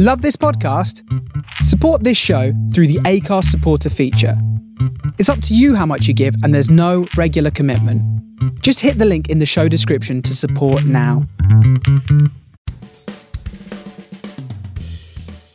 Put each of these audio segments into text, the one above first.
Love this podcast? Support this show through the Acast supporter feature. It's up to you how much you give, and there's no regular commitment. Just hit the link in the show description to support now.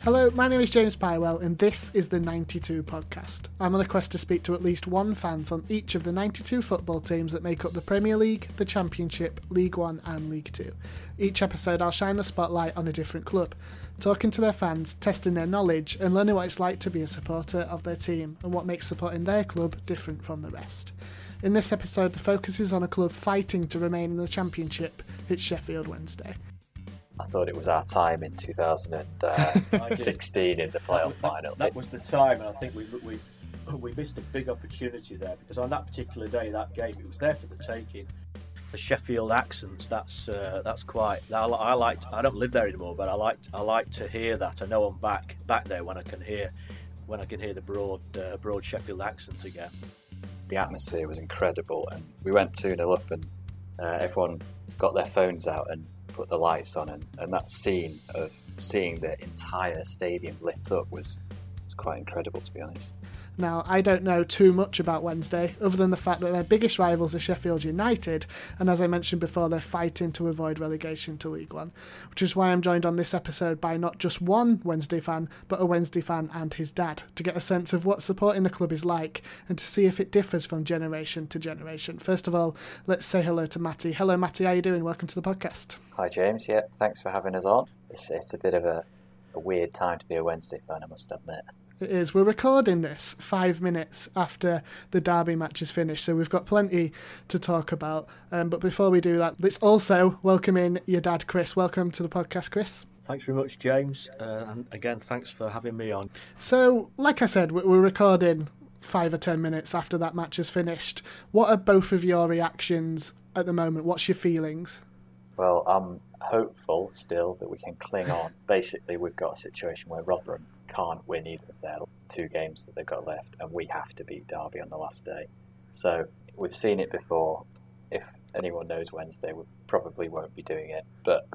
Hello, my name is James Pywell, and this is the 92 podcast. I'm on a quest to speak to at least one fan from each of the 92 football teams that make up the Premier League, the Championship, League One, and League Two. Each episode, I'll shine a spotlight on a different club, talking to their fans, testing their knowledge, and learning what it's like to be a supporter of their team and what makes supporting their club different from the rest. In this episode, the focus is on a club fighting to remain in the Championship. It's Sheffield Wednesday. I thought it was our time in 2016 uh, in the playoff final. That was the time, and I think we we we missed a big opportunity there because on that particular day, that game, it was there for the taking. The Sheffield accents, that's uh, that's quite. I, I like. I don't live there anymore, but I like I like to hear that. I know I'm back back there when I can hear when I can hear the broad uh, broad Sheffield accent again. The atmosphere was incredible, and we went 2 0 up, and uh, everyone got their phones out and put the lights on, and, and that scene of seeing the entire stadium lit up was was quite incredible, to be honest. Now, I don't know too much about Wednesday, other than the fact that their biggest rivals are Sheffield United, and as I mentioned before, they're fighting to avoid relegation to League One, which is why I'm joined on this episode by not just one Wednesday fan, but a Wednesday fan and his dad, to get a sense of what supporting the club is like and to see if it differs from generation to generation. First of all, let's say hello to Matty. Hello, Matty, how are you doing? Welcome to the podcast. Hi, James. Yeah, thanks for having us on. It's, it's a bit of a, a weird time to be a Wednesday fan, I must admit. It is. We're recording this five minutes after the Derby match is finished, so we've got plenty to talk about. Um, but before we do that, let's also welcome in your dad, Chris. Welcome to the podcast, Chris. Thanks very much, James. Uh, and again, thanks for having me on. So, like I said, we're recording five or ten minutes after that match is finished. What are both of your reactions at the moment? What's your feelings? Well, I'm hopeful still that we can cling on. Basically, we've got a situation where Rotherham can't win either of their two games that they've got left, and we have to beat Derby on the last day. So we've seen it before. If anyone knows Wednesday, we probably won't be doing it, but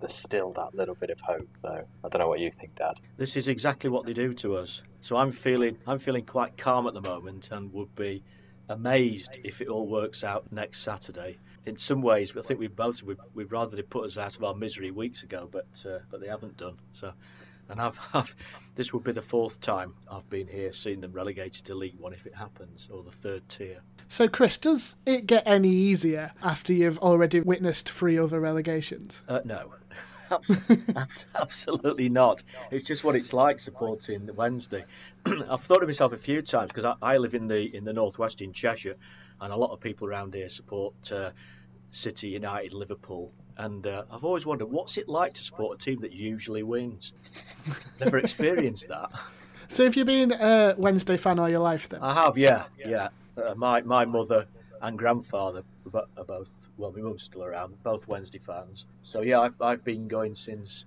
there's still that little bit of hope. So I don't know what you think, Dad. This is exactly what they do to us. So I'm feeling I'm feeling quite calm at the moment, and would be amazed if it all works out next Saturday. In some ways, I think we both we'd, we'd rather they put us out of our misery weeks ago, but uh, but they haven't done. So and I've, I've, this will be the fourth time I've been here seeing them relegated to League One if it happens, or the third tier. So, Chris, does it get any easier after you've already witnessed three other relegations? Uh, no. Absolutely not. It's just what it's like supporting Wednesday. I've thought of myself a few times because I, I, live in the in the northwest in Cheshire, and a lot of people around here support uh, City, United, Liverpool, and uh, I've always wondered what's it like to support a team that usually wins. Never experienced that. So, have you been a Wednesday fan all your life then? I have, yeah, yeah. Uh, my my mother and grandfather are both. Well, my mum's still around. Both Wednesday fans. So yeah, I've, I've been going since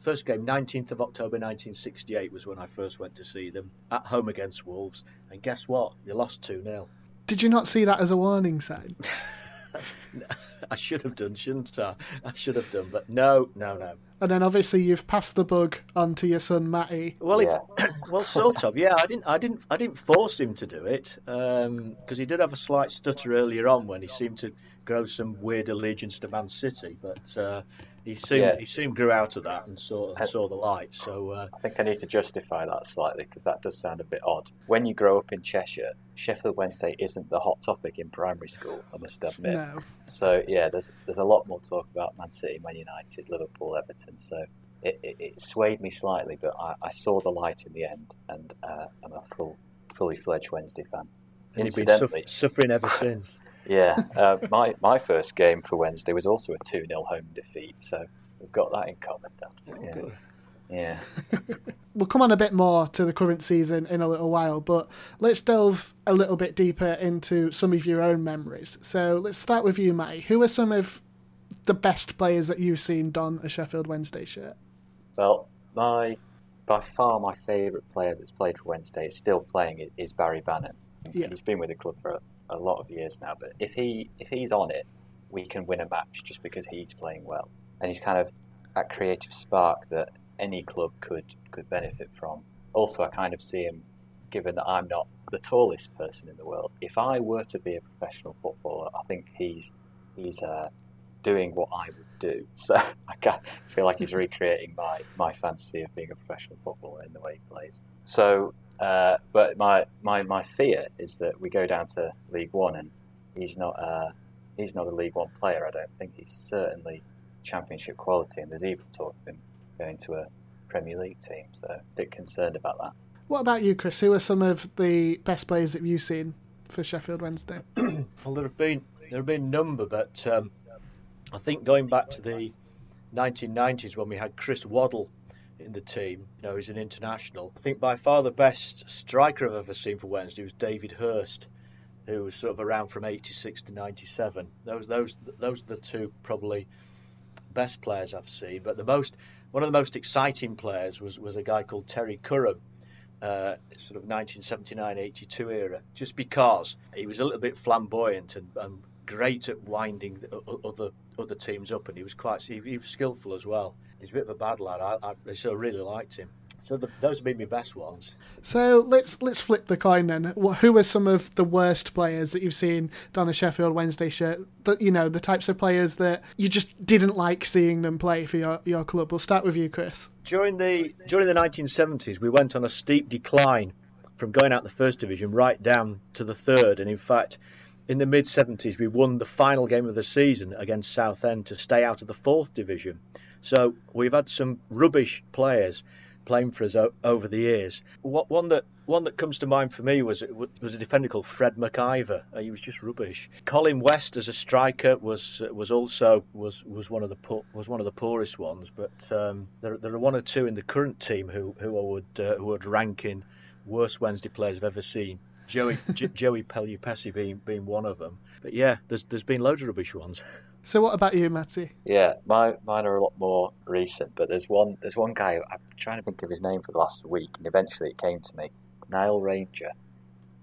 first game, 19th of October 1968 was when I first went to see them at home against Wolves. And guess what? They lost 2 0. Did you not see that as a warning sign? I should have done, shouldn't I? I should have done, but no, no, no. And then obviously you've passed the bug on to your son Matty. Well, yeah. well, sort of. Yeah, I didn't, I didn't, I didn't force him to do it because um, he did have a slight stutter earlier on when he seemed to grow some weird allegiance to Man City, but uh, he soon yeah. he soon grew out of that and saw saw the light. So uh, I think I need to justify that slightly because that does sound a bit odd. When you grow up in Cheshire, Sheffield Wednesday isn't the hot topic in primary school. I must admit. No. So yeah, there's there's a lot more talk about Man City, Man United, Liverpool, Everton. So. It, it, it swayed me slightly, but I, I, saw the light in the end, and uh, I'm a full, fully fledged Wednesday fan. And you've been suffering ever since. Yeah, uh, my my first game for Wednesday was also a two 0 home defeat, so we've got that in common. Dan. Yeah. Yeah. we'll come on a bit more to the current season in a little while, but let's delve a little bit deeper into some of your own memories. So let's start with you, Matty. Who are some of the best players that you've seen don a Sheffield Wednesday shirt? Well, my by far my favourite player that's played for Wednesday is still playing is Barry Bannan. Yeah. He's been with the club for a lot of years now. But if he if he's on it, we can win a match just because he's playing well, and he's kind of that creative spark that any club could could benefit from. Also, I kind of see him, given that I'm not the tallest person in the world. If I were to be a professional footballer, I think he's he's uh, doing what I would do. So I feel like he's recreating my my fantasy of being a professional footballer in the way he plays. So, uh, but my, my my fear is that we go down to League One and he's not a he's not a League One player. I don't think he's certainly Championship quality, and there's even talk of him going to a Premier League team. So a bit concerned about that. What about you, Chris? Who are some of the best players that you've seen for Sheffield Wednesday? well, there have been there have been a number, but um, I think going back to the 1990s when we had Chris Waddle in the team, you know, he's an international. I think by far the best striker I've ever seen for Wednesday was David Hirst, who was sort of around from 86 to 97. Those those those are the two probably best players I've seen. But the most one of the most exciting players was was a guy called Terry Curran. Uh, sort of 1979-82 era, just because he was a little bit flamboyant and, and great at winding other other teams up, and he was quite he, he was skillful as well. He's a bit of a bad lad. I, I, really liked him. So the, those have been my best ones. So let's let's flip the coin then. Who are some of the worst players that you've seen don a Sheffield Wednesday shirt? That you know the types of players that you just didn't like seeing them play for your, your club. We'll start with you, Chris. During the during the 1970s, we went on a steep decline from going out the first division right down to the third, and in fact. In the mid 70s, we won the final game of the season against Southend to stay out of the fourth division. So we've had some rubbish players playing for us over the years. What One that one that comes to mind for me was was a defender called Fred McIver. Uh, he was just rubbish. Colin West as a striker was was also was was one of the was one of the poorest ones. But um, there there are one or two in the current team who who I would uh, who would rank in worst Wednesday players I've ever seen. Joey J- Joey Pelupessy being being one of them. But yeah, there's there's been loads of rubbish ones. So what about you, Matty? Yeah, my, mine are a lot more recent, but there's one there's one guy I'm trying to think of his name for the last week, and eventually it came to me. Nile Ranger.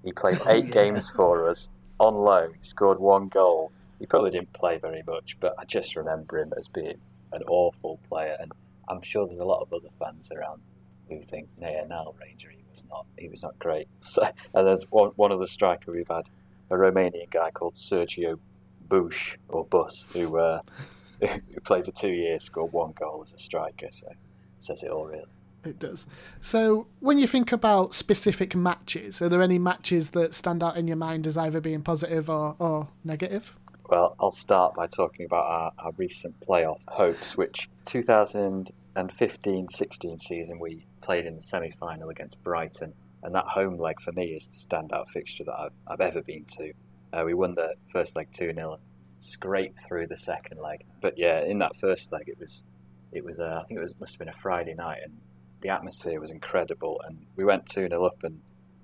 He played eight yeah. games for us on loan. He scored one goal. He probably didn't play very much, but I just remember him as being an awful player, and I'm sure there's a lot of other fans around who think, "Nah, Nile Ranger, he was not he was not great." So, and there's one one other striker we've had, a Romanian guy called Sergio Bush or Bus, who uh, who played for two years, scored one goal as a striker. So says it all, really. It does. So, when you think about specific matches, are there any matches that stand out in your mind as either being positive or, or negative? Well, I'll start by talking about our, our recent playoff hopes, which 2015-16 season we played in the semi-final against Brighton, and that home leg for me is the standout fixture that I've, I've ever been to. Uh, we won the first leg 2 0, scraped through the second leg. But yeah, in that first leg, it was, it was uh, I think it was must have been a Friday night, and the atmosphere was incredible. And we went 2 0 up, and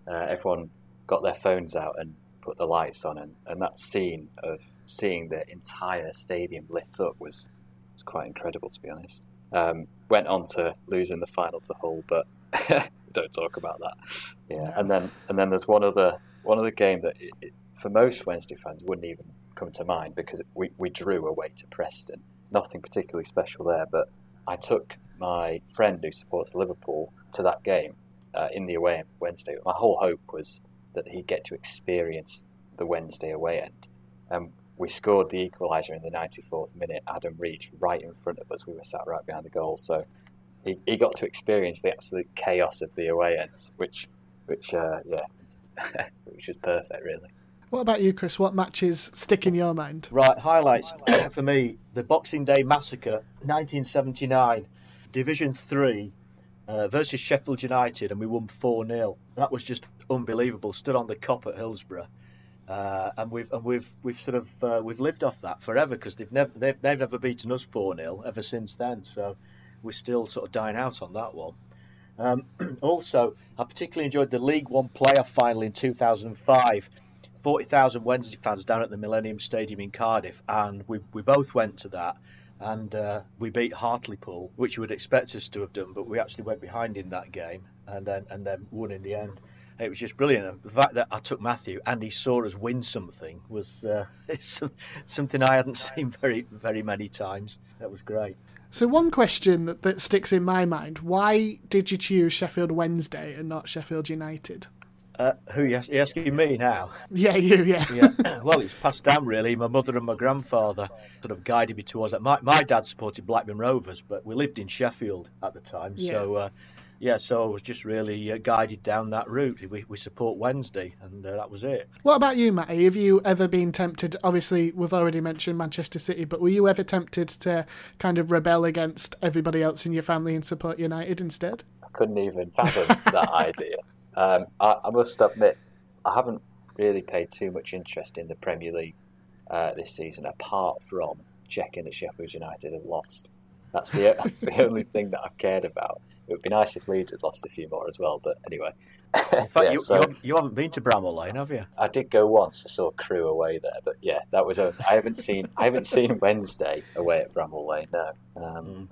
uh, everyone got their phones out and put the lights on. And, and that scene of seeing the entire stadium lit up was, was quite incredible, to be honest. Um, went on to losing the final to Hull, but don't talk about that. Yeah, and then and then there's one other one other game that it, it, for most Wednesday fans wouldn't even come to mind because we, we drew away to Preston. Nothing particularly special there, but I took my friend who supports Liverpool to that game uh, in the away end Wednesday. My whole hope was that he'd get to experience the Wednesday away end. And we scored the equaliser in the 94th minute. Adam reached right in front of us. We were sat right behind the goal. So he, he got to experience the absolute chaos of the away ends, which, which uh, yeah, which was perfect, really. What about you, Chris? What matches stick in your mind? Right, highlights for me: the Boxing Day Massacre, 1979, Division Three uh, versus Sheffield United, and we won four 0 That was just unbelievable. Stood on the Kop at Hillsborough, uh, and we've and we've we've sort of uh, we've lived off that forever because they've never they've, they've never beaten us four 0 ever since then. So we're still sort of dying out on that one. Um, also, I particularly enjoyed the League One playoff final in 2005 40,000 Wednesday fans down at the Millennium Stadium in Cardiff, and we, we both went to that. And uh, we beat Hartlepool, which you would expect us to have done, but we actually went behind in that game and then and then won in the end. It was just brilliant. And the fact that I took Matthew and he saw us win something was uh, something I hadn't seen very very many times. That was great. So one question that, that sticks in my mind: Why did you choose Sheffield Wednesday and not Sheffield United? Uh, who you ask- you asking me now? Yeah, you. Yeah. Yeah. well, it's passed down really. My mother and my grandfather sort of guided me towards that. My my dad supported Blackburn Rovers, but we lived in Sheffield at the time, Yeah. so. Uh, yeah, so I was just really uh, guided down that route. We, we support Wednesday, and uh, that was it. What about you, Matty? Have you ever been tempted? Obviously, we've already mentioned Manchester City, but were you ever tempted to kind of rebel against everybody else in your family and support United instead? I couldn't even fathom that idea. Um, I, I must admit, I haven't really paid too much interest in the Premier League uh, this season, apart from checking that Sheffield United have lost. That's the that's the only thing that I've cared about. It would be nice if Leeds had lost a few more as well, but anyway. In fact, Yeah, you, so- you, haven't, you haven't been to Bramall Lane, have you? I did go once. I saw Crewe away there, but yeah, that was. A, I haven't seen. I haven't seen Wednesday away at Bramall Lane. No, um, Mm.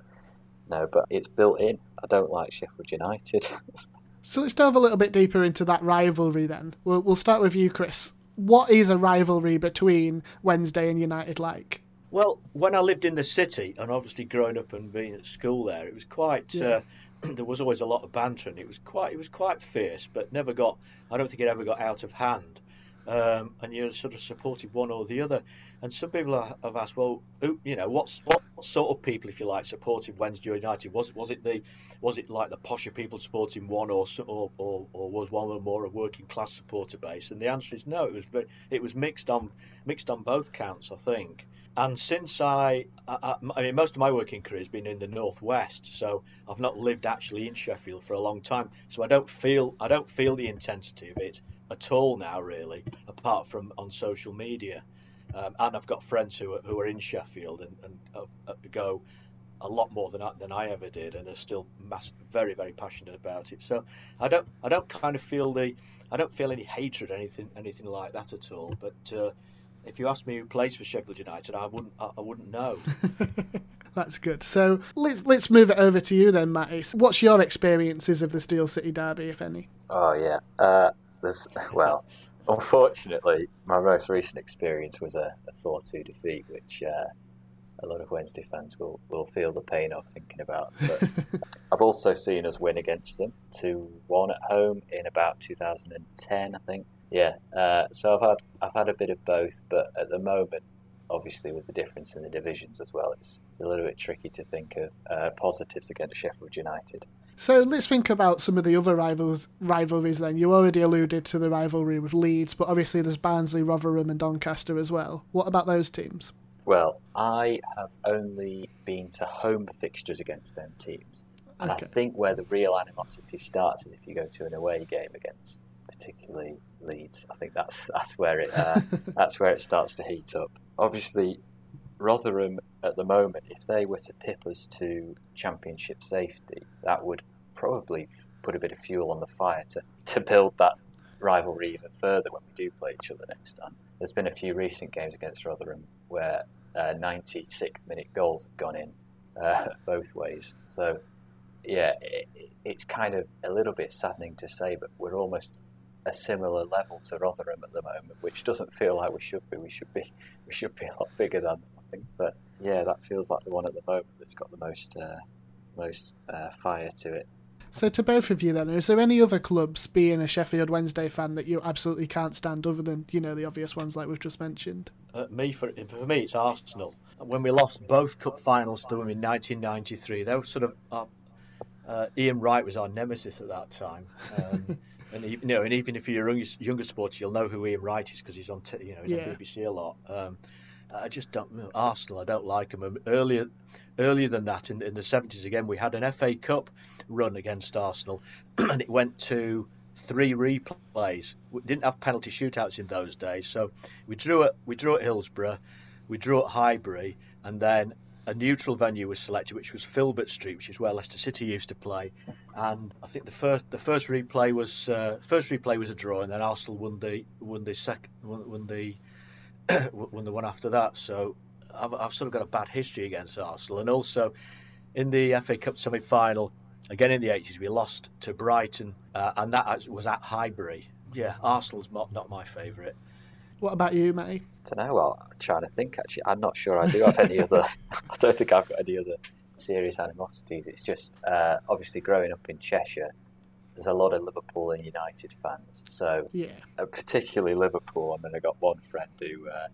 no, but it's built in. I don't like Sheffield United. So let's delve a little bit deeper into that rivalry then. We'll, we'll start with you, Chris. What is a rivalry between Wednesday and United like? Well, when I lived in the city, and obviously growing up and being at school there, it was quite. Yeah. Uh, there was always a lot of banter, and it was quite. It was quite fierce, but never got. I don't think it ever got out of hand. Um, and you're sort of supported one or the other. And some people ha- have asked, well, who, you know, what's what sort of people, if you like, supported Wednesday United? Was was it the was it like the posher people supporting one, or or, or, or was one of them more a working class supporter base? And the answer is no. It was very, it was mixed on mixed on both counts, I think. And since I, I, I mean, most of my working career has been in the northwest, so I've not lived actually in Sheffield for a long time. So I don't feel I don't feel the intensity of it at all now, really, apart from on social media. Um, and I've got friends who are, who are in Sheffield and, and uh, uh, go a lot more than I, than I ever did, and are still mass, very very passionate about it. So I don't I don't kind of feel the I don't feel any hatred or anything anything like that at all. But uh, if you ask me who plays for Sheffield United, I wouldn't I, I wouldn't know. That's good. So let's let's move it over to you then, Matty. What's your experiences of the Steel City Derby, if any? Oh yeah. Uh, there's well, unfortunately, my most recent experience was a, a four-two defeat, which uh, a lot of Wednesday fans will, will feel the pain of thinking about. But I've also seen us win against them two-one at home in about 2010, I think. Yeah. Uh, so I've had I've had a bit of both, but at the moment, obviously with the difference in the divisions as well, it's a little bit tricky to think of uh, positives against Sheffield United. So let's think about some of the other rivals rivalries then. You already alluded to the rivalry with Leeds, but obviously there's Barnsley, Rotherham and Doncaster as well. What about those teams? Well, I have only been to home fixtures against them teams. And Okay. I think where the real animosity starts is if you go to an away game against particularly Leeds. I think that's that's where it uh, that's where it starts to heat up. Obviously, Rotherham at the moment, if they were to pip us to championship safety, that would probably put a bit of fuel on the fire to, to build that rivalry even further when we do play each other next time. There's been a few recent games against Rotherham where uh, 96 minute goals have gone in uh, both ways. So, yeah, it, it's kind of a little bit saddening to say, but we're almost a similar level to Rotherham at the moment, which doesn't feel like we should be. We should be we should be a lot bigger than think. But yeah, that feels like the one at the moment that's got the most uh, most uh, fire to it. So to both of you then, is there any other clubs, being a Sheffield Wednesday fan, that you absolutely can't stand other than, you know, the obvious ones like we've just mentioned? Uh, me for for me, it's Arsenal. When we lost both cup finals to them in 1993, they were sort of uh, uh, Ian Wright was our nemesis at that time. Um, and even, you know, and even if you're a younger, younger supporter, you'll know who Ian Wright is because he's on t- you know he's Yeah. on BBC a lot. Um, I just don't Arsenal. I don't like them. Um, Earlier earlier than that, in, in the 70s again, we had an FA Cup run against Arsenal, and it went to three replays. We didn't have penalty shootouts in those days, so we drew at we drew at Hillsborough, we drew at Highbury, and then a neutral venue was selected, which was Filbert Street, which is where Leicester City used to play. And I think the first the first replay was uh, first replay was a draw, and then Arsenal won the won the second won, won the won the one after that. So I've, I've sort of got a bad history against Arsenal, and also in the FA Cup semi final. Again in the 80s, we lost to Brighton, uh, and that was at Highbury. Yeah, Arsenal's not, not my favourite. What about you, Matty? don't know. Well, I'm trying to think. Actually, I'm not sure I do have any other. I don't think I've got any other serious animosities. It's just uh, obviously growing up in Cheshire, there's a lot of Liverpool and United fans. So, Yeah. uh, particularly Liverpool. I mean, I got one friend who uh,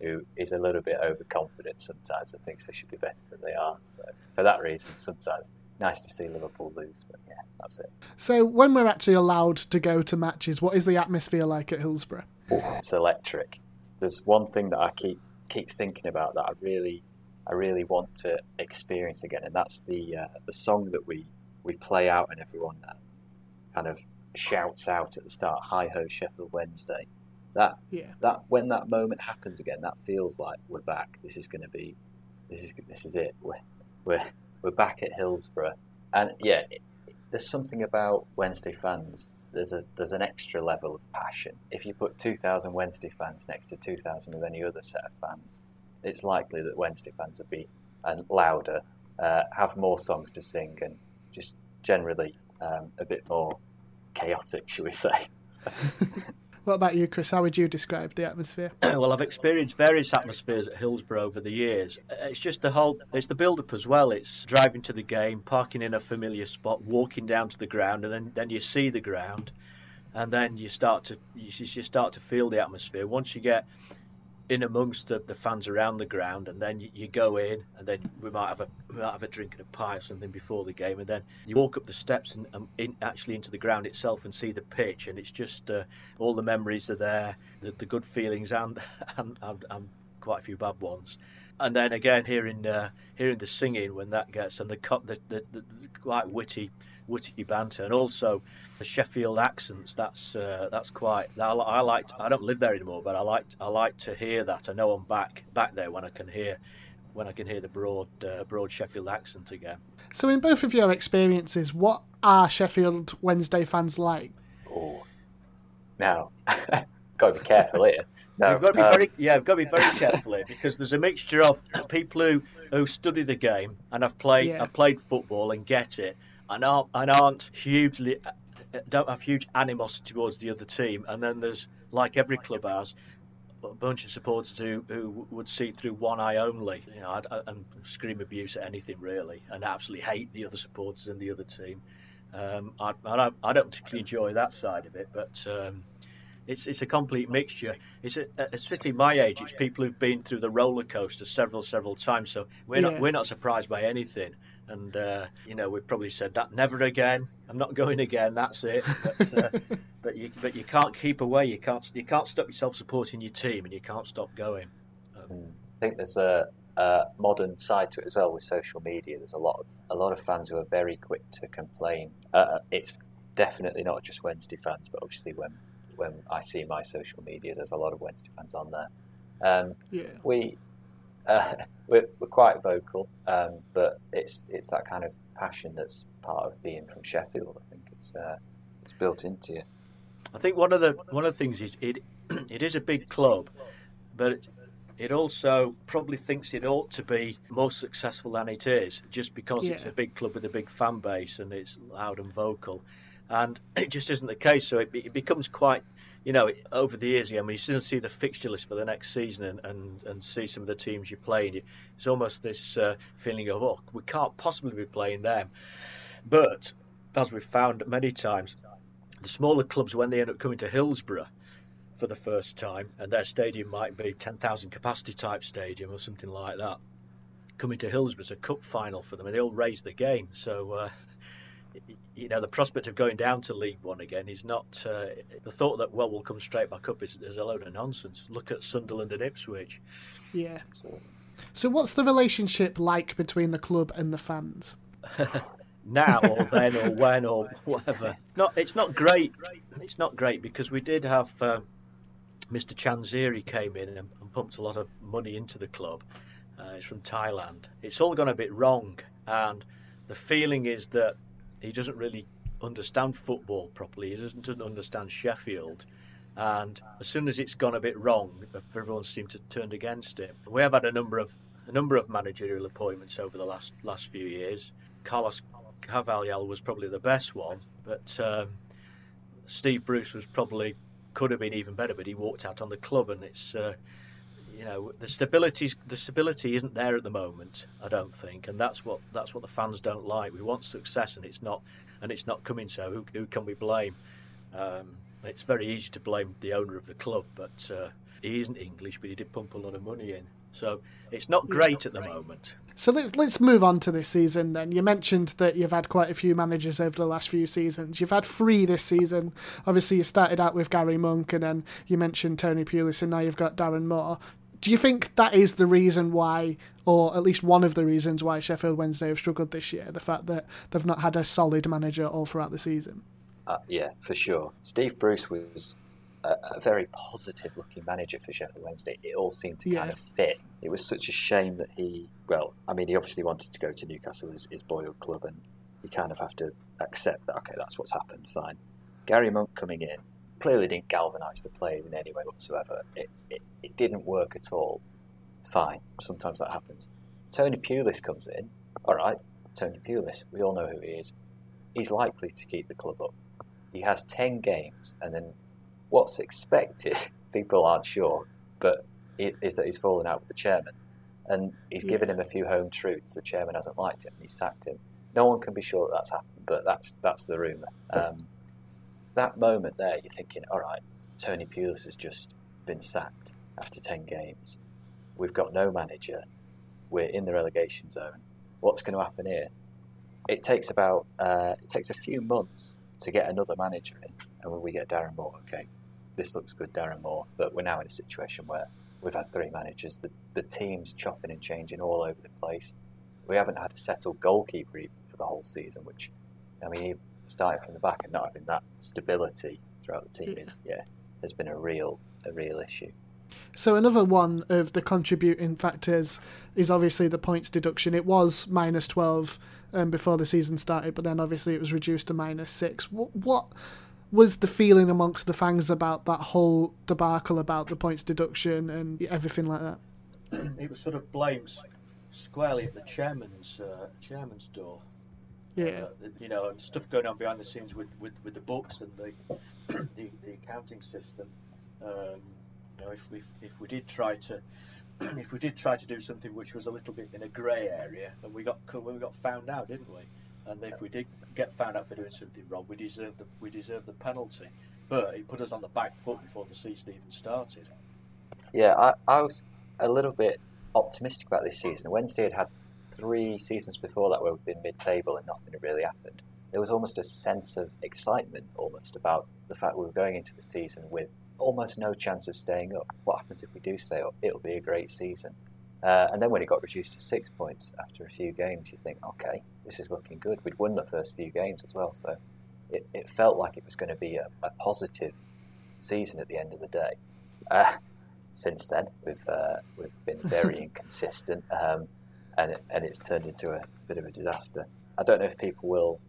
who is a little bit overconfident sometimes and thinks they should be better than they are. So, for that reason, sometimes nice to see Liverpool lose. But yeah, that's it. So when we're actually allowed to go to matches, what is the atmosphere like at Hillsborough? It's electric. There's one thing that I keep keep thinking about that I really I really want to experience again, and that's the uh, the song that we we play out and everyone uh, kind of shouts out at the start. Hi ho Sheffield Wednesday. That Yeah. that when that moment happens again, that feels like we're back. This is going to be, this is this is it. We're we're we're back at Hillsborough, and yeah, it, there's something about Wednesday fans. There's a there's an extra level of passion. If you put 2,000 Wednesday fans next to 2,000 of any other set of fans, it's likely that Wednesday fans will be and louder, uh, have more songs to sing, and just generally um, a bit more chaotic, shall we say? What about you, Chris? How would you describe the atmosphere? well, I've experienced various atmospheres at Hillsborough over the years. It's just the whole, it's the build-up as well. It's driving to the game, parking in a familiar spot, walking down to the ground, and then, then you see the ground, and then you start to you, you start to feel the atmosphere. Once you get in amongst the, the fans around the ground, and then you, you go in, and then we might have a we might have a drink and a pie or something before the game, and then you walk up the steps and, and in, actually into the ground itself and see the pitch, and it's just uh, all the memories are there, the, the good feelings and, and and and quite a few bad ones. And then again, hearing uh, hearing the singing when that gets and the, the, the, the quite witty witty banter, and also the Sheffield accents. That's uh, that's quite. I, I like. I don't live there anymore, but I like. I like to hear that. I know I'm back back there when I can hear when I can hear the broad uh, broad Sheffield accent again. So in both of your experiences, what are Sheffield Wednesday fans like? Oh, now got to be careful here. No, We've got to be um, very yeah, we've got to be very careful here because there's a mixture of people who, who study the game and have played Yeah. have played football and get it and aren't and aren't hugely don't have huge animosity towards the other team. And then there's like every club has a bunch of supporters who, who would see through one eye only, you know, and- and scream abuse at anything really, and absolutely hate the other supporters and the other team. Um, I, I, don't, I don't particularly enjoy that side of it, but um, it's it's a complete mixture. It's a, especially my age. It's people who've been through the roller coaster several several times, so we're Yeah. not we're not surprised by anything. And uh, you know, we've probably said that never again. I'm not going again. That's it. But, uh, but you but you can't keep away. You can't you can't stop yourself supporting your team, and you can't stop going. I think there's a, a modern side to it as well with social media. There's a lot of a lot of fans who are very quick to complain. Uh, it's definitely not just Wednesday fans, but obviously when when I see my social media, there's a lot of Wednesday fans on there. Um, Yeah. we uh, we're, we're quite vocal, um, but it's it's that kind of passion that's part of being from Sheffield. I think it's uh, it's built into you. I think one of the one of the things is it it is a big club, but it, it also probably thinks it ought to be more successful than it is, just because it's a big club with a big fan base and it's loud and vocal, and it just isn't the case. So it, it becomes quite, you know, over the years. I mean, you still see the fixture list for the next season and, and, and see some of the teams you're playing. It's almost this uh, feeling of oh, we can't possibly be playing them, but as we've found many times, the smaller clubs when they end up coming to Hillsborough for the first time, and their stadium might be 10,000 capacity type stadium or something like that, coming to Hillsborough is a cup final for them, and they all raise the game. So, uh, you know, the prospect of going down to League One again is not uh, the thought that well we'll come straight back up is, is a load of nonsense. Look at Sunderland and Ipswich. Yeah. So, So what's the relationship like between the club and the fans? now or then or when or whatever. Not, it's not great. It's not great because we did have um, Mr. Chansiri came in and, and pumped a lot of money into the club. Uh, he's from Thailand. It's all gone a bit wrong, and the feeling is that he doesn't really understand football properly. He doesn't, doesn't understand Sheffield. And as soon as it's gone a bit wrong, everyone seemed to turned against him. We have had a number of a number of managerial appointments over the last last few years. Carlos Carvalhal was probably the best one, but um, Steve Bruce was probably could have been even better, but he walked out on the club, and it's uh, you know the stability the stability isn't there at the moment. I don't think, and that's what that's what the fans don't like. We want success, and it's not and it's not coming. So who, who can we blame? Um, it's very easy to blame the owner of the club, but uh, he isn't English, but he did pump a lot of money in. So it's not great at the moment. So let's let's move on to this season then. You mentioned that you've had quite a few managers over the last few seasons. You've had three this season. Obviously, you started out with Gary Monk, and then you mentioned Tony Pulis, and now you've got Darren Moore. Do you think that is the reason why, or at least one of the reasons why Sheffield Wednesday have struggled this year? The fact that they've not had a solid manager all throughout the season. Uh, yeah, for sure. Steve Bruce was a, a, very positive looking manager for Sheffield Wednesday. It all seemed to yeah. kind of fit. It was such a shame that he, well, I mean, he obviously wanted to go to Newcastle, his, his boyhood club, and you kind of have to accept that, okay, that's what's happened, fine. Gary Monk coming in clearly didn't galvanise the players in any way whatsoever. It, it, it didn't work at all. Fine, sometimes that happens. Tony Pulis comes in, all right, Tony Pulis, we all know who he is. He's likely to keep the club up. He has 10 games, and then what's expected, people aren't sure, but it, is that he's fallen out with the chairman. And he's yeah. given him a few home truths. The chairman hasn't liked him. He's sacked him. No one can be sure that that's happened, but that's that's the rumour. Um, that moment there, you're thinking, all right, Tony Pulis has just been sacked after 10 games. We've got no manager. We're in the relegation zone. What's going to happen here? It takes about uh, it takes a few months to get another manager in, and when we get Darren Moore, okay, this looks good, Darren Moore. But we're now in a situation where we've had three managers. The, the team's chopping and changing all over the place. We haven't had a settled goalkeeper even for the whole season, which, I mean, starting from the back and not having that stability throughout the team is, yeah, has been a real, a real issue. So another one of the contributing factors is obviously the points deduction. It was minus twelve um, before the season started, but then obviously it was reduced to minus six. What, what was the feeling amongst the fans about that whole debacle about the points deduction and everything like that? it was sort of blamed squarely at the chairman's uh, chairman's door. Yeah, uh, you know, and stuff going on behind the scenes with, with, with the books and the the, the accounting system. Um, you know, if we if we did try to if we did try to do something which was a little bit in a grey area, and we got we got found out, didn't we? and if we did get found out for doing something wrong, we deserve the we deserve the penalty. But it put us on the back foot before the season even started. Yeah, I, I was a little bit optimistic about this season. Wednesday had had three seasons before that where we've been mid-table and nothing had really happened. There was almost a sense of excitement, almost about the fact we were going into the season with almost no chance of staying up. What happens if we do stay up? It'll be a great season. Uh, and then when it got reduced to six points after a few games, you think, okay, this is looking good. We'd won the first few games as well, so it, it felt like it was going to be a, a, positive season at the end of the day. Uh, since then, we've uh, we've been very inconsistent, um, and it, and it's turned into a bit of a disaster. I don't know if people will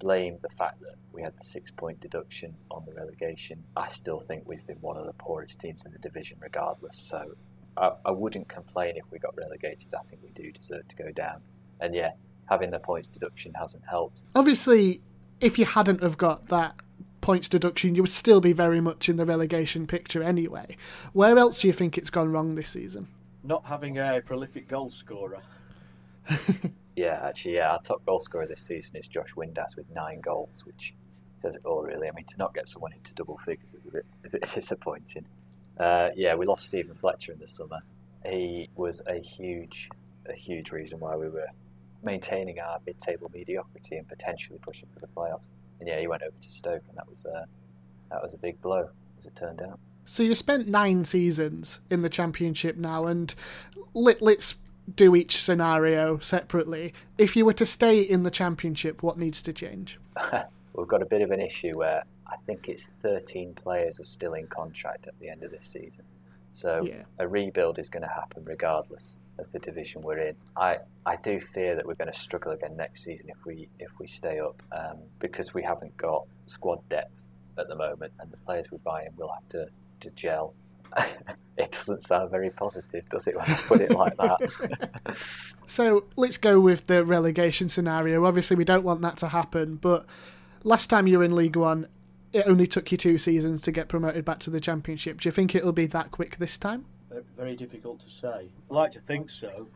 blame the fact that we had the six point deduction on the relegation. I still think we've been one of the poorest teams in the division, regardless. So I, I wouldn't complain if we got relegated. I think we do deserve to go down. And yeah, having the points deduction hasn't helped. Obviously, if you hadn't have got that points deduction, you would still be very much in the relegation picture anyway. Where else do you think it's gone wrong this season? Not having a prolific goal scorer. yeah, actually, yeah, our top goal scorer this season is Josh Windass with nine goals, which says it all, really. I mean, to not get someone into double figures is a bit, a bit disappointing. Uh, yeah, we lost Steven Fletcher in the summer. He was a huge, a huge reason why we were maintaining our mid-table mediocrity and potentially pushing for the playoffs. And yeah, he went over to Stoke, and that was uh, that was a big blow, as it turned out. So you spent nine seasons in the championship now, and let, let's do each scenario separately. If you were to stay in the championship, what needs to change? We've got a bit of an issue where I think it's 13 players are still in contract at the end of this season. So yeah. a rebuild is going to happen regardless of the division we're in. I, I do fear that we're going to struggle again next season if we if we stay up um, because we haven't got squad depth at the moment, and the players we buy in will have to, to gel. it doesn't sound very positive, does it, when I put it like that? so let's go with the relegation scenario. Obviously, we don't want that to happen, but last time you were in League One, it only took you two seasons to get promoted back to the championship. Do you think it'll be that quick this time? very difficult to say. I'd like to think so.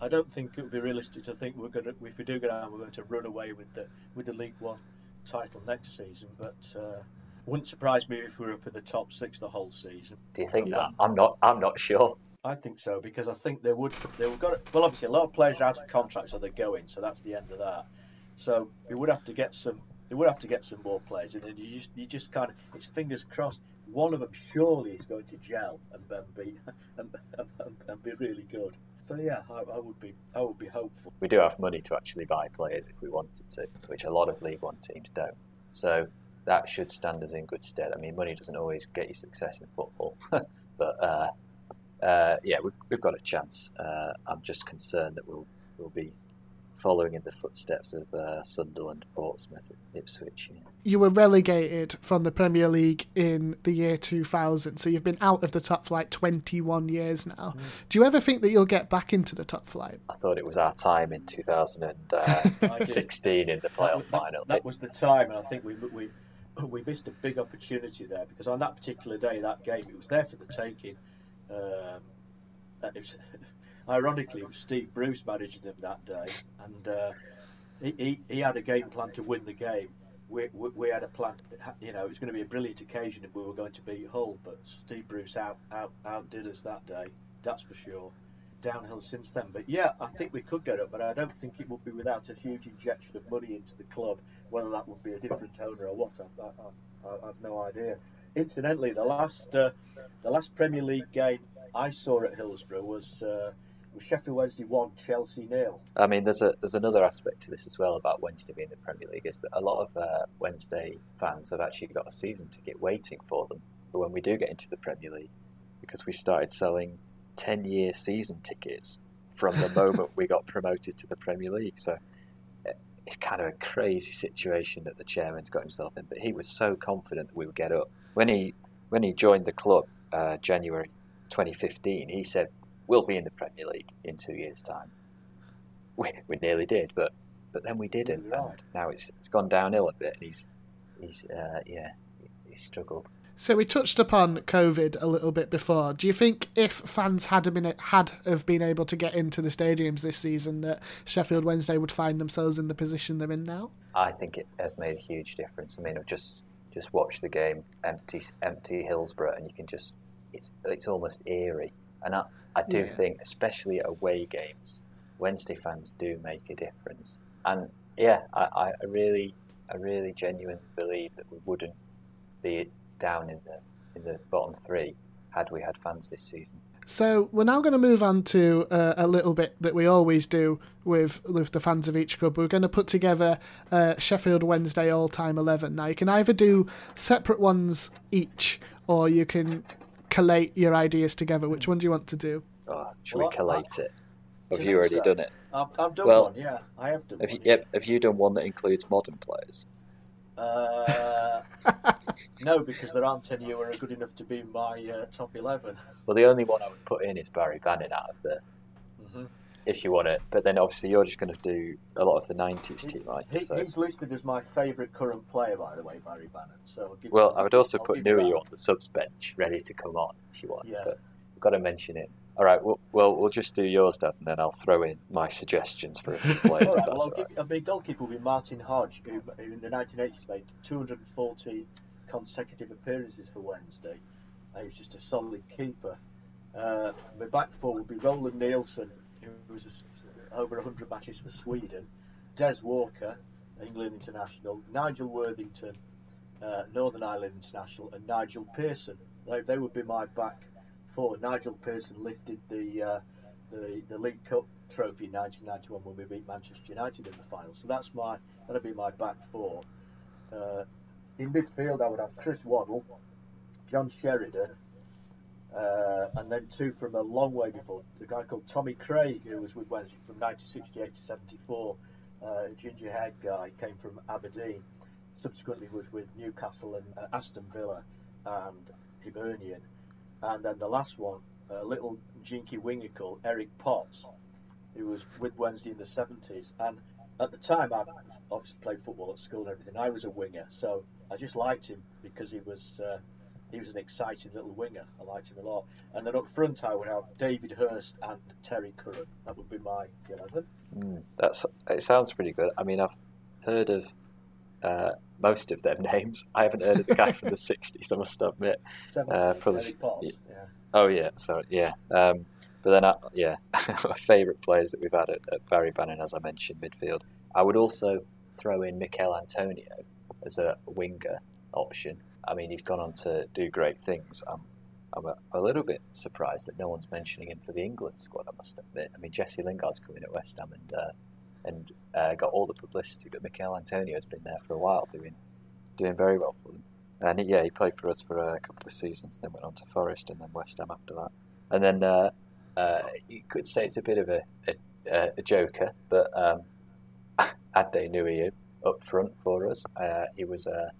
I, don't think it would be realistic to think we're going to, if we do get out, we're going to run away with the with the League One title next season. But uh, wouldn't surprise me if we were up in the top six the whole season. Do you think that? Um, I'm not. I'm not sure. I think so because I think they would. They would got well. Obviously, a lot of players are out of contract, so they're going. So that's the end of that. So we would have to get some. They would have to get some more players, and then you just you just kind of it's fingers crossed. One of them surely is going to gel and, and be and, and, and be really good. So yeah, I, I, would be I would be hopeful. We do have money to actually buy players if we wanted to, which a lot of League One teams don't. So that should stand us in good stead. I mean, money doesn't always get you success in football, but uh, uh, yeah, we've, we've, got a chance. Uh, I'm just concerned that we'll we'll be following in the footsteps of uh, Sunderland, Portsmouth, Ipswich. Yeah. You were relegated from the Premier League in the year 2000, so you've been out of the top flight 21 years now. Mm. Do you ever think that you'll get back into the top flight? I thought it was our time in 2016 in the playoff that, final. That was the time, and I think we we we missed a big opportunity there because on that particular day, that game, it was there for the taking. Um, it was, ironically, it was Steve Bruce managing them that day, and uh, he, he, he had a game plan to win the game. We, we, we, had a plan, you know, it was going to be a brilliant occasion if we were going to beat Hull, but Steve Bruce out, out outdid us that day, that's for sure. Downhill since then, but yeah, I think we could get up, but I don't think it would be without a huge injection of money into the club. Whether that would be a different owner or what, I, I, I, have no idea. Incidentally, the last uh, the last Premier League game I saw at Hillsborough was uh, was Sheffield Wednesday one, Chelsea nil. I mean, there's a there's another aspect to this as well about Wednesday being the Premier League is that a lot of uh, Wednesday fans have actually got a season ticket waiting for them when we do get into the Premier League, because we started selling ten year season tickets from the moment we got promoted to the Premier League. So eh, it's kind of a crazy situation that the chairman's got himself in. But he was so confident that we would get up when he when he joined the club uh, January 2015. He said we'll be in the Premier League in two years' time. We, we nearly did, but but then we didn't, and now it's it's gone downhill a bit. And he's he's uh, yeah he's struggled. So we touched upon COVID a little bit before. Do you think if fans had been had have been able to get into the stadiums this season, that Sheffield Wednesday would find themselves in the position they're in now? I think it has made a huge difference. I mean, I've just just watch the game, empty empty Hillsborough, and you can just it's it's almost eerie. And I, I do yeah. think, especially at away games, Wednesday fans do make a difference. And yeah, I, I really, I really genuinely believe that we wouldn't be down in the in the bottom three had we had fans this season. So we're now going to move on to uh, a little bit that we always do with with the fans of each club. We're going to put together uh, Sheffield Wednesday all time eleven. Now you can either do separate ones each, or you can collate your ideas together. Which one do you want to do? Oh, should well, we collate I, it? Have you already so. done it? I've, I've done well, one. Yeah, I have done. Have one, you, yep. Have you done one that includes modern players? Uh, no, because there aren't any who are good enough to be in my uh, top eleven. Well, the only one I would put in is Barry Bannan out of the. Mm-hmm. If you want it, but then obviously you're just going to do a lot of the '90s team, right? He, so. He's listed as my favourite current player, by the way, Barry Bannan. So well, I would also I'll put Nuhiu on the subs bench, ready to come on if you want. Yeah. But we've got to mention it. All right, well, well, we'll just do yours, Dad, and then I'll throw in my suggestions for a few players. right, well, right. I mean, goalkeeper will be Martin Hodge, who, who in the 1980s made 240 consecutive appearances for Wednesday. Uh, he was just a solid keeper. Uh, my back four would be Roland Nilsson, who was a, over 100 matches for Sweden. Des Walker, England international. Nigel Worthington, uh, Northern Ireland international, and Nigel Pearson. They, they would be my back four. Nigel Pearson lifted the uh, the the League Cup trophy in 1991 when we beat Manchester United in the final. So that's my that'll be my back four. Uh, in midfield, I would have Chris Waddle, John Sheridan, uh, and then two from a long way before. The guy called Tommy Craig, who was with Wednesday from 1968 to 74. Uh, ginger haired guy came from Aberdeen. Subsequently, was with Newcastle and uh, Aston Villa and Hibernian. And then the last one, a little jinky winger called Eric Potts, who was with Wednesday in the 70s. And at the time, I obviously played football at school and everything. I was a winger, so I just liked him because he was uh, he was an exciting little winger. I liked him a lot. And then up front, I would have David Hirst and Terry Curran. That would be my eleven. Mm, that's it. Sounds pretty good. I mean, I've heard of uh, most of them names. I haven't heard of the guy from the '60s. I must admit. Uh, probably, yeah. Oh yeah, sorry, yeah. Um, but then, I, yeah, my favourite players that we've had at, at Barry Bannan, as I mentioned, midfield. I would also throw in Michail Antonio as a winger option. I mean, he's gone on to do great things. I'm, I'm a, a, little bit surprised that no one's mentioning him for the England squad. I must admit. I mean, Jesse Lingard's coming at West Ham and uh, and uh, got all the publicity, but Michail Antonio has been there for a while, doing doing very well for them. And yeah, he played for us for a couple of seasons, then went on to Forest and then West Ham after that. And then uh, uh, you could say it's a bit of a, a, a joker, but um, Atdhe Nuhiu up front for us. Uh, he was a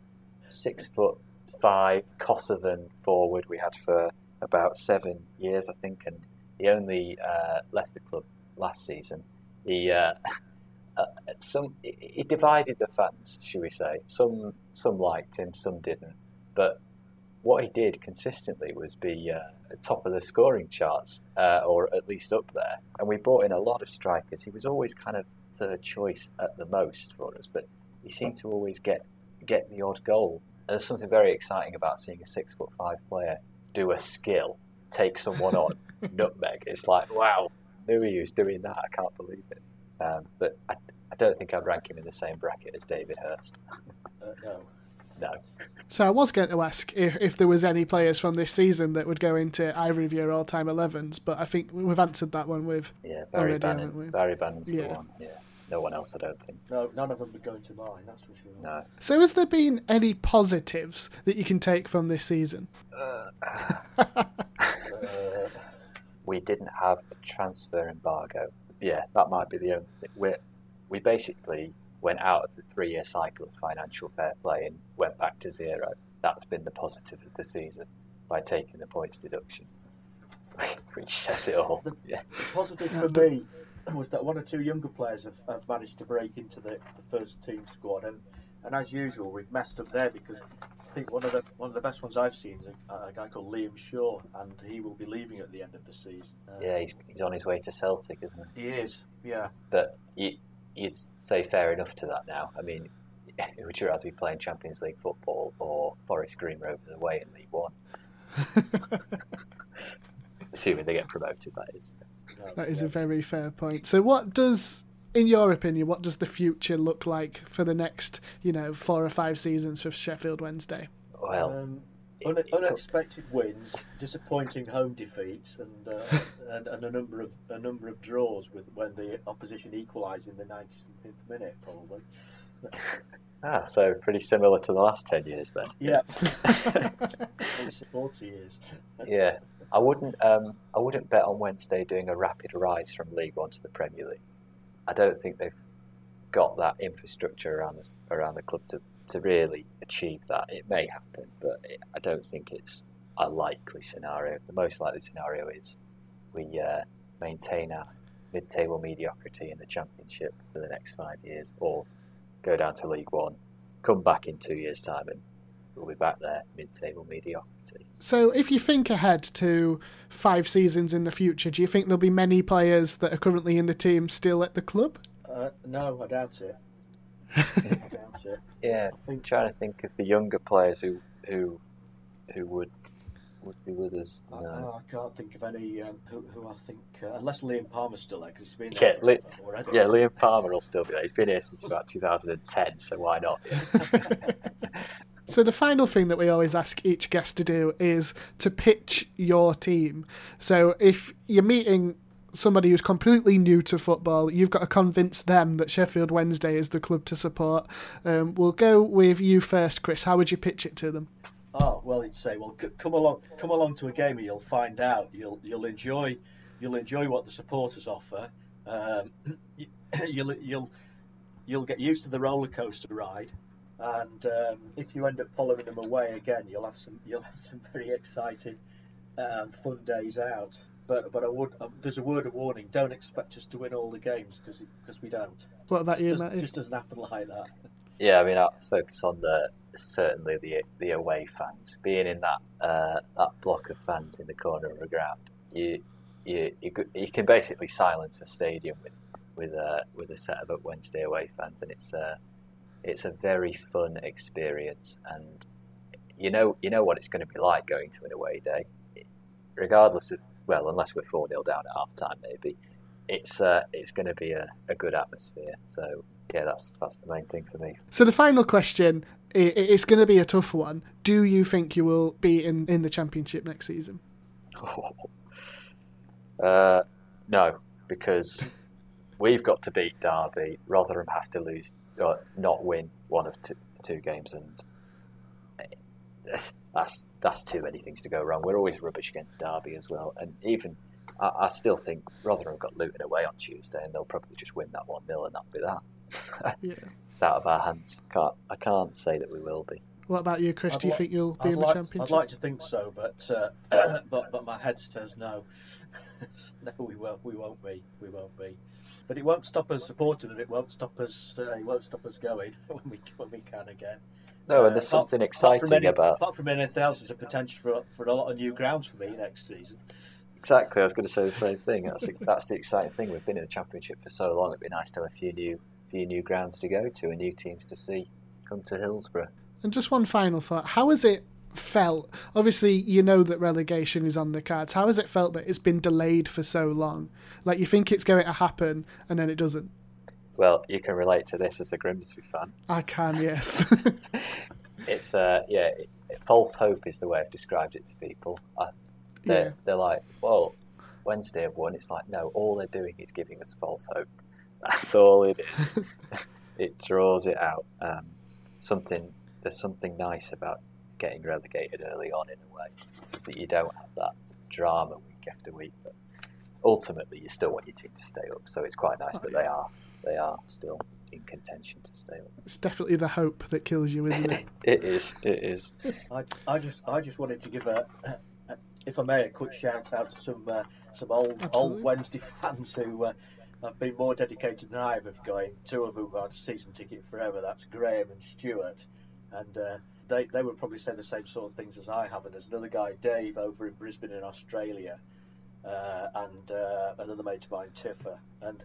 six foot five Kosovan forward we had for about seven years, I think, and he only uh, left the club last season. He uh, some he divided the fans, should we say? Some some liked him, some didn't, but what he did consistently was be uh, top of the scoring charts, uh, or at least up there. And we brought in a lot of strikers. He was always kind of third choice at the most for us, but he seemed to always get get the odd goal. And there's something very exciting about seeing a six foot five player do a skill, take someone on, nutmeg. It's like wow, Nuhiu's doing that. I can't believe it. Um, but I don't think I'd rank him in the same bracket as David Hirst. uh, no. No. So I was going to ask if, if there was any players from this season that would go into either of your all-time 11s, but I think we've answered that one with yeah Barry Bannan. Barry Bannan's yeah. the one. Yeah. No one else, I don't think. No, none of them would go into mine. That's for sure. No. So, has there been any positives that you can take from this season? Uh, uh, we didn't have a transfer embargo. Yeah, that might be the only thing. We we basically went out of the three year cycle of financial fair play and went back to zero. That's been the positive of the season by taking the points deduction, which says it all. The, yeah. the positive for me was that one or two younger players have, have managed to break into the, the first team squad, and, and as usual, we've messed up there because I think one of the one of the best ones I've seen is a, a guy called Liam Shaw, and he will be leaving at the end of the season. Uh, yeah, he's, he's on his way to Celtic, isn't he? He is, yeah. But you, you'd say fair enough to that now. I mean, would you rather be playing Champions League football or Forest Green Rovers away in League One? Assuming they get promoted, that is. That is a very fair point. So, what does, in your opinion, what does the future look like for the next, you know, four or five seasons for Sheffield Wednesday? Well, um, un- unexpected wins, disappointing home defeats, and, uh, and, and a number of a number of draws with when the opposition equalised in the 90th minute, probably. Ah, so pretty similar to the last ten years then. Yeah, forty years. yeah, I wouldn't. Um, I wouldn't bet on Wednesday doing a rapid rise from League One to the Premier League. I don't think they've got that infrastructure around the around the club to, to really achieve that. It may happen, but it, I don't think it's a likely scenario. The most likely scenario is we uh, maintain our mid-table mediocrity in the Championship for the next five years, or go down to League One, come back in two years' time, and we'll be back there, mid-table mediocrity. So, if you think ahead to five seasons in the future, do you think there'll be many players that are currently in the team still at the club? Uh, no, I doubt it. I doubt it. Yeah, I'm trying to think of the younger players who who who would would be with us. No. I, I, can't think of any um, who, who I think, uh, unless Liam Palmer's still there, because he's been there yeah, Li- already. Yeah, Liam Palmer will still be there. He's been here since about 2010, so why not? So the final thing that we always ask each guest to do is to pitch your team. So if you're meeting somebody who's completely new to football, you've got to convince them that Sheffield Wednesday is the club to support. Um, we'll go with you first, Chris. How would you pitch it to them? Oh well, you'd say, well, c- come along, come along to a game, and you'll find out. You'll you'll enjoy, you'll enjoy what the supporters offer. Um, you'll you'll you'll get used to the roller coaster ride, and um, if you end up following them away again, you'll have some you'll have some very exciting, um, fun days out. But but I would um, there's a word of warning: don't expect us to win all the games because because we don't. What about it you, Matt? It just doesn't happen like that. Yeah, I mean, I focus on the certainly the the away fans. Being in that uh, that block of fans in the corner of the ground, you you you, you can basically silence a stadium with with a with a set of Wednesday away fans, and it's a it's a very fun experience. And you know you know what it's going to be like going to an away day, regardless of well, unless we're four 0 down at half time, maybe. It's uh, it's going to be a, a good atmosphere. So yeah, that's that's the main thing for me. So the final question, it's going to be a tough one. Do you think you will be in, in the championship next season? Uh, no, because we've got to beat Derby. Rotherham have to lose, or uh, not win one of two, two games, and that's, that's that's too many things to go wrong. We're always rubbish against Derby as well, and even I, I still think Rotherham got Luton away on Tuesday, and they'll probably just win that one 0 and that'll be that. yeah. It's out of our hands. Can't I can't say that we will be. What about you, Chris? I'd Do you li- think you'll be I'd in like, the championship? I'd like to think so, but uh, but but my head says no. no, we won't. We won't be. We won't be. But it won't stop us supporting, them. it won't stop us. Uh, it won't stop us going when we when we can again. No, and there's uh, something apart, exciting apart any, about. Apart from anything else, there's a potential for, for a lot of new grounds for me next season. Exactly, I was going to say the same thing. That's that's the exciting thing. We've been in the championship for so long. It'd be nice to have a few new few new grounds to go to and new teams to see come to Hillsborough. And just one final thought: How has it felt? Obviously, you know that relegation is on the cards. How has it felt that it's been delayed for so long? Like you think it's going to happen and then it doesn't. Well, you can relate to this as a Grimsby fan. I can, yes. it's uh, yeah, it, false hope is the way I've described it to people. I, they're, yeah. they're like, well, Wednesday have won. It's like, no, all they're doing is giving us false hope. That's all it is. it draws it out. Um, something there's something nice about getting relegated early on in a way, is that you don't have that drama week after week. But ultimately, you still want your team to stay up. So it's quite nice oh, that yeah. they are they are still in contention to stay up. It's definitely the hope that kills you, isn't it? it is. It is. I, I just I just wanted to give a, if I may, a quick shout out to some uh, some old Absolutely. old Wednesday fans who uh, have been more dedicated than I have of going. Two of whom have season ticket forever. That's Graham and Stuart, and uh, they they would probably say the same sort of things as I have. And there's another guy, Dave, over in Brisbane in Australia, uh, and uh, another mate of mine, Tiffer, and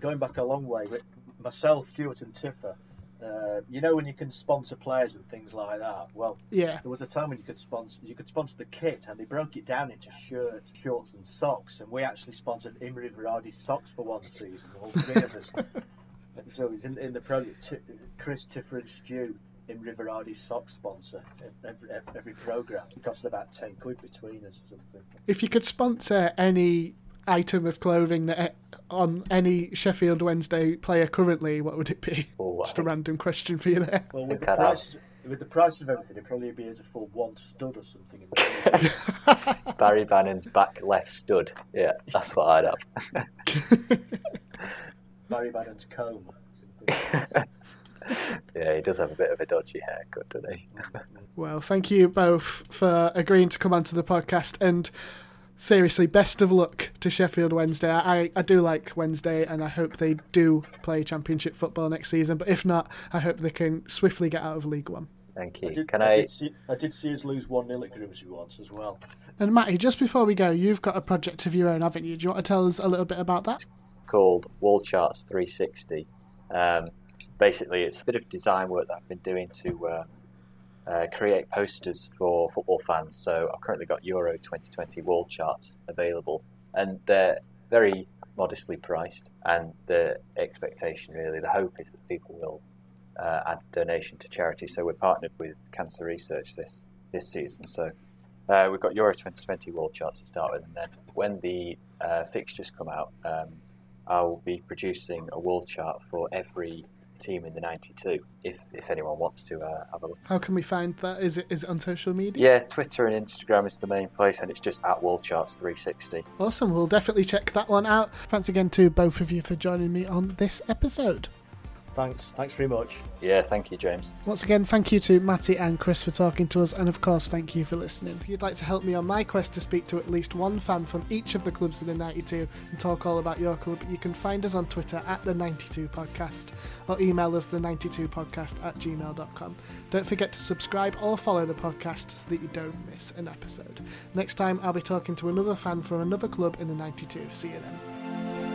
going back a long way, with myself, Stuart, and Tiffer uh, you know when you can sponsor players and things like that. Well, yeah, there was a time when you could sponsor you could sponsor the kit, and they broke it down into shirts, shorts, and socks. And we actually sponsored Imre Varadi socks for one season, all three of us. so he's in, in the project. Chris Tiffer and Stu. Imre Varadi sock sponsor every, every, every program. It cost about ten quid between us or something. If you could sponsor any item of clothing that eh, on any Sheffield Wednesday player currently, what would it be? Oh, Just a random question for you there. Well, with the price, with the price of everything, it'd probably be as a full one stud or something. Barry Bannan's back left stud. Yeah, that's what I'd have. Barry Bannan's comb. yeah, he does have a bit of a dodgy haircut, doesn't he? well, thank you both for agreeing to come onto the podcast and seriously, best of luck to Sheffield Wednesday. I, I do like Wednesday, and I hope they do play Championship football next season. But if not, I hope they can swiftly get out of League One. Thank you. I did, can I? I did, see, I did see us lose 1 0 at Grimsby once as well. And Matty, just before we go, you've got a project of your own, haven't you? Do you want to tell us a little bit about that? It's called Wall Charts 360. Um, basically, it's a bit of design work that I've been doing to um, uh, create posters for football fans. So I've currently got Euro 2020 wall charts available, and they're very modestly priced. And the expectation, really, the hope is that people will uh, add donation to charity. So we're partnered with Cancer Research this this season. So uh, we've got Euro 2020 wall charts to start with, and then when the uh, fixtures come out, um, I'll be producing a wall chart for every team in the 92 if, if anyone wants to uh, have a look. How can we find that? Is it is it on social media? Yeah, Twitter and Instagram is the main place and it's just at Wallcharts360. Awesome, we'll definitely check that one out. Thanks again to both of you for joining me on this episode. Thanks. Thanks very much. Yeah, thank you, James. Once again, thank you to Matty and Chris for talking to us, and of course, thank you for listening. If you'd like to help me on my quest to speak to at least one fan from each of the clubs in the 92 and talk all about your club, you can find us on Twitter at the 92 Podcast or email us the 92 podcast at gmail.com. Don't forget to subscribe or follow the podcast so that you don't miss an episode. Next time, I'll be talking to another fan from another club in the 92. See you then.